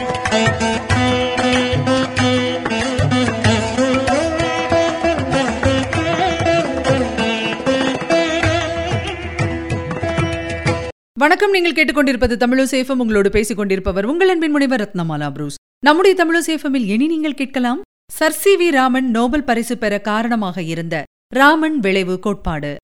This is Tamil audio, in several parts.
வணக்கம். நீங்கள் கேட்டுக்கொண்டிருப்பது தமிழசேஃபம் உங்களோடு பேசிக் கொண்டிருப்பவர் உங்கள் அன்பின் முனைவர் ரத்னமாலா புரூஸ். நம்முடைய தமிழசேஃபமில் இனி நீங்கள் கேட்கலாம். Sir C V Raman Nobel பரிசு பெற காரணமாக இருந்த ராமன் விளைவு கோட்பாடு.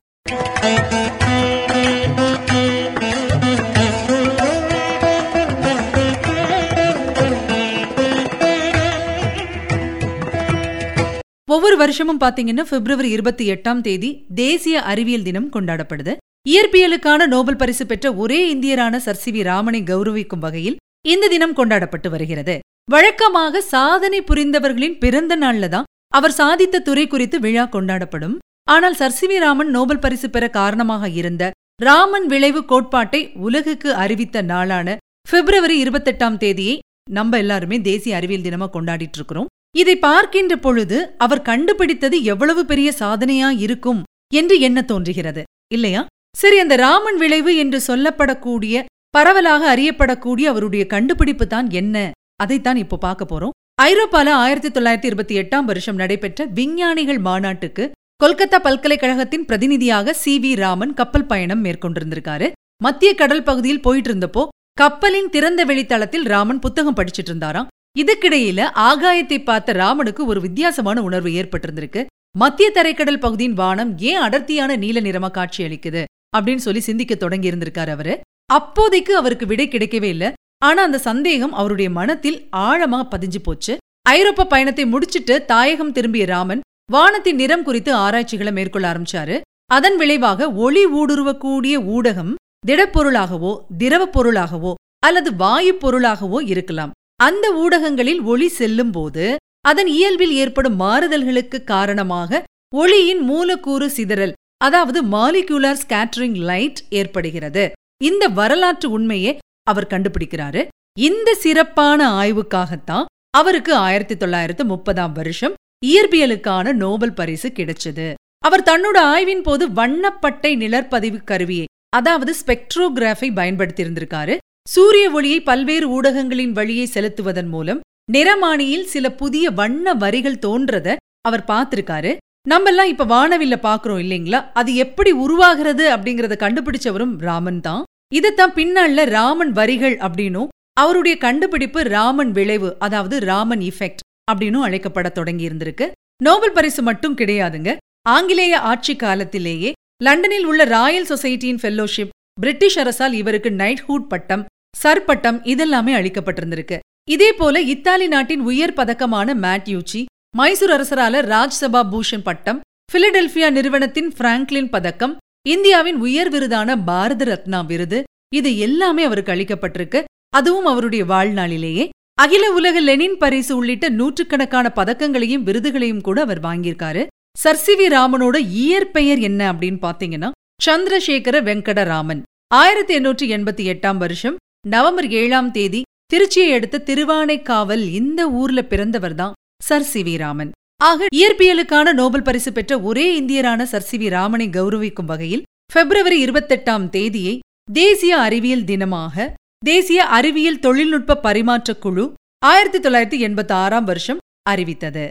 ஒவ்வொரு வருஷமும் பாத்தீங்கன்னா பிப்ரவரி இருபத்தி எட்டாம் தேதி தேசிய அறிவியல் தினம் கொண்டாடப்படுது. இயற்பியலுக்கான நோபல் பரிசு பெற்ற ஒரே இந்தியரான சர் சி வி ராமனை கௌரவிக்கும் வகையில் இந்த தினம் கொண்டாடப்பட்டு வருகிறது. வழக்கமாக சாதனை புரிந்தவர்களின் பிறந்த நாள்ல தான் அவர் சாதித்த துறை குறித்து விழா கொண்டாடப்படும். ஆனால் sir C V Raman Nobel பரிசு பெற காரணமாக இருந்த ராமன் விளைவு கோட்பாட்டை உலகுக்கு அறிவித்த நாளான பிப்ரவரி இருபத்தெட்டாம் தேதியை நம்ம எல்லாருமே தேசிய அறிவியல் தினமா கொண்டாடிட்டு இருக்கிறோம். இதை பார்க்கின்ற பொழுது அவர் கண்டுபிடித்தது எவ்வளவு பெரிய சாதனையா இருக்கும் என்று என்ன தோன்றுகிறது? இல்லையா? சரி அந்த ராமன் விளைவு என்று சொல்லப்படக்கூடிய பரவலாக அறியப்படக்கூடிய அவருடைய கண்டுபிடிப்பு தான் என்ன? அதைத்தான் இப்போ பார்க்க போறோம். ஐரோப்பால ஆயிரத்தி தொள்ளாயிரத்தி இருபத்தி எட்டாம் வருஷம் நடைபெற்ற விஞ்ஞானிகள் மாநாட்டுக்கு கொல்கத்தா பல்கலைக்கழகத்தின் பிரதிநிதியாக சி வி ராமன் கப்பல் பயணம் மேற்கொண்டிருந்திருக்காரு. மத்திய கடல் பகுதியில் போயிட்டு இருந்தப்போ கப்பலின் திறந்த வெளித்தளத்தில் ராமன் புத்தகம் படிச்சிட்டு இருந்தாராம் இதுக்கிடையில ஆகாயத்தை பார்த்த ராமனுக்கு ஒரு வித்தியாசமான உணர்வு ஏற்பட்டிருந்திருக்கு. மத்திய தரைக்கடல் பகுதியின் வானம் ஏன் அடர்த்தியான நீல நிறமா காட்சி அளிக்குது அப்படின்னு சொல்லி சிந்திக்க தொடங்கி இருந்திருக்காரு அவரு. அப்போதைக்கு அவருக்கு விடை கிடைக்கவே இல்ல. ஆனா அந்த சந்தேகம் அவருடைய மனத்தில் ஆழமா பதிஞ்சு போச்சு. ஐரோப்பா பயணத்தை முடிச்சிட்டு தாயகம் திரும்பிய ராமன் வானத்தின் நிறம் குறித்து ஆராய்ச்சிகளை மேற்கொள்ள ஆரம்பிச்சாரு. அதன் விளைவாக ஒளி ஊடுருவக்கூடிய ஊடகம் திடப்பொருளாகவோ திரவ பொருளாகவோ அல்லது வாயு பொருளாகவோ இருக்கலாம். அந்த ஊடகங்களில் ஒளி செல்லும் போது அதன் இயல்பில் ஏற்படும் மாறுதல்களுக்கு காரணமாக ஒளியின் மூலக்கூறு சிதறல் அதாவது மாலிகுலர் ஸ்கேட்டரிங் லைட் ஏற்படுகிறது. இந்த வரலாற்று உண்மையை அவர் கண்டுபிடிக்கிறாரு. இந்த சிறப்பான ஆய்வுக்காகத்தான் அவருக்கு ஆயிரத்தி தொள்ளாயிரத்து முப்பதாம் வருஷம் இயற்பியலுக்கான நோபல் பரிசு கிடைச்சது. அவர் தன்னோட ஆய்வின் போது வண்ணப்பட்டை நிழற்பதிவு கருவியை அதாவது ஸ்பெக்ட்ரோகிராஃபை பயன்படுத்தியிருந்திருக்காரு. சூரிய ஒளியை பல்வேறு ஊடகங்களின் வழியை செலுத்துவதன் மூலம் நிறமானியில் சில புதிய வண்ண வரிகள் தோன்றத அவர் பார்த்திருக்காரு. நம்மெல்லாம் இப்ப வானவில்ல பாக்குறோம் இல்லைங்களா? அது எப்படி உருவாகிறது அப்படிங்கறத கண்டுபிடிச்சவரும் ராமன் தான். இதைத்தான் பின்னால ராமன் வரிகள் அப்படின்னும் அவருடைய கண்டுபிடிப்பு ராமன் விளைவு அதாவது ராமன் இஃபெக்ட் அப்படின்னும் அழைக்கப்பட தொடங்கி இருந்திருக்கு நோபல் பரிசு மட்டும் கிடையாதுங்க. ஆங்கிலேய ஆட்சி காலத்திலேயே லண்டனில் உள்ள ராயல் சொசைட்டியின் ஃபெல்லோஷிப் பிரிட்டிஷ் அரசால் இவருக்கு நைட்ஹூட் பட்டம் சர் பட்டம் இதெல்லாமே அளிக்கப்பட்டிருந்திருக்கு. இதே போல இத்தாலி நாட்டின் உயர் பதக்கமான மேட்யூச்சி மைசூர் அரசரால ராஜ்சபா பூஷன் பட்டம் பிலடெல்பியா நிறுவனத்தின் பிராங்க்லின் பதக்கம் இந்தியாவின் உயர் விருதான பாரத ரத்னா விருது இது எல்லாமே அவருக்கு அளிக்கப்பட்டிருக்கு. அதுவும் அவருடைய வாழ்நாளிலேயே. அகில உலக லெனின் பரிசு உள்ளிட்ட நூற்றுக்கணக்கான பதக்கங்களையும் விருதுகளையும் கூட அவர் வாங்கியிருக்காரு. சர் சி வி ராமனோட இயற்பெயர் என்ன அப்படின்னு பாத்தீங்கன்னா சந்திரசேகர வெங்கட ராமன் ஆயிரத்தி எண்ணூற்றி எண்பத்தி எட்டாம் வருஷம் நவம்பர் ஏழாம் தேதி திருச்சியை அடுத்த திருவானைக்காவல் இந்த ஊர்ல பிறந்தவர் தான் சர் சி வி ராமன். ஆக இயற்பியலுக்கான நோபல் பரிசு பெற்ற ஒரே இந்தியரான சர் சி வி ராமனை கௌரவிக்கும் வகையில் பிப்ரவரி இருபத்தெட்டாம் தேதியை தேசிய அறிவியல் தினமாக தேசிய அறிவியல் தொழில்நுட்ப பரிமாற்றக் குழு ஆயிரத்தி தொள்ளாயிரத்தி எண்பத்தி ஆறாம் வருஷம் அறிவித்தது.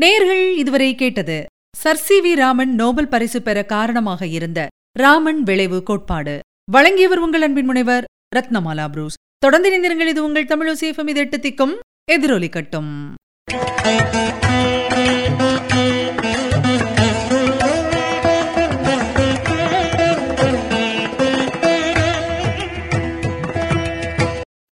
நேர்கள் இதுவரை கேட்டது. Sir C V Raman Nobel பரிசு பெற காரணமாக இருந்த ராமன் விளைவு கோட்பாடு. வழங்கியவர் உங்கள் அன்பின் முனைவர் ரத்னமாலா புரூஸ். தொடர்ந்து இணைந்திருங்கள் இது உங்கள் தமிழ் சேஃபம் இது எட்டு திக்கும் எதிரொலி கட்டும்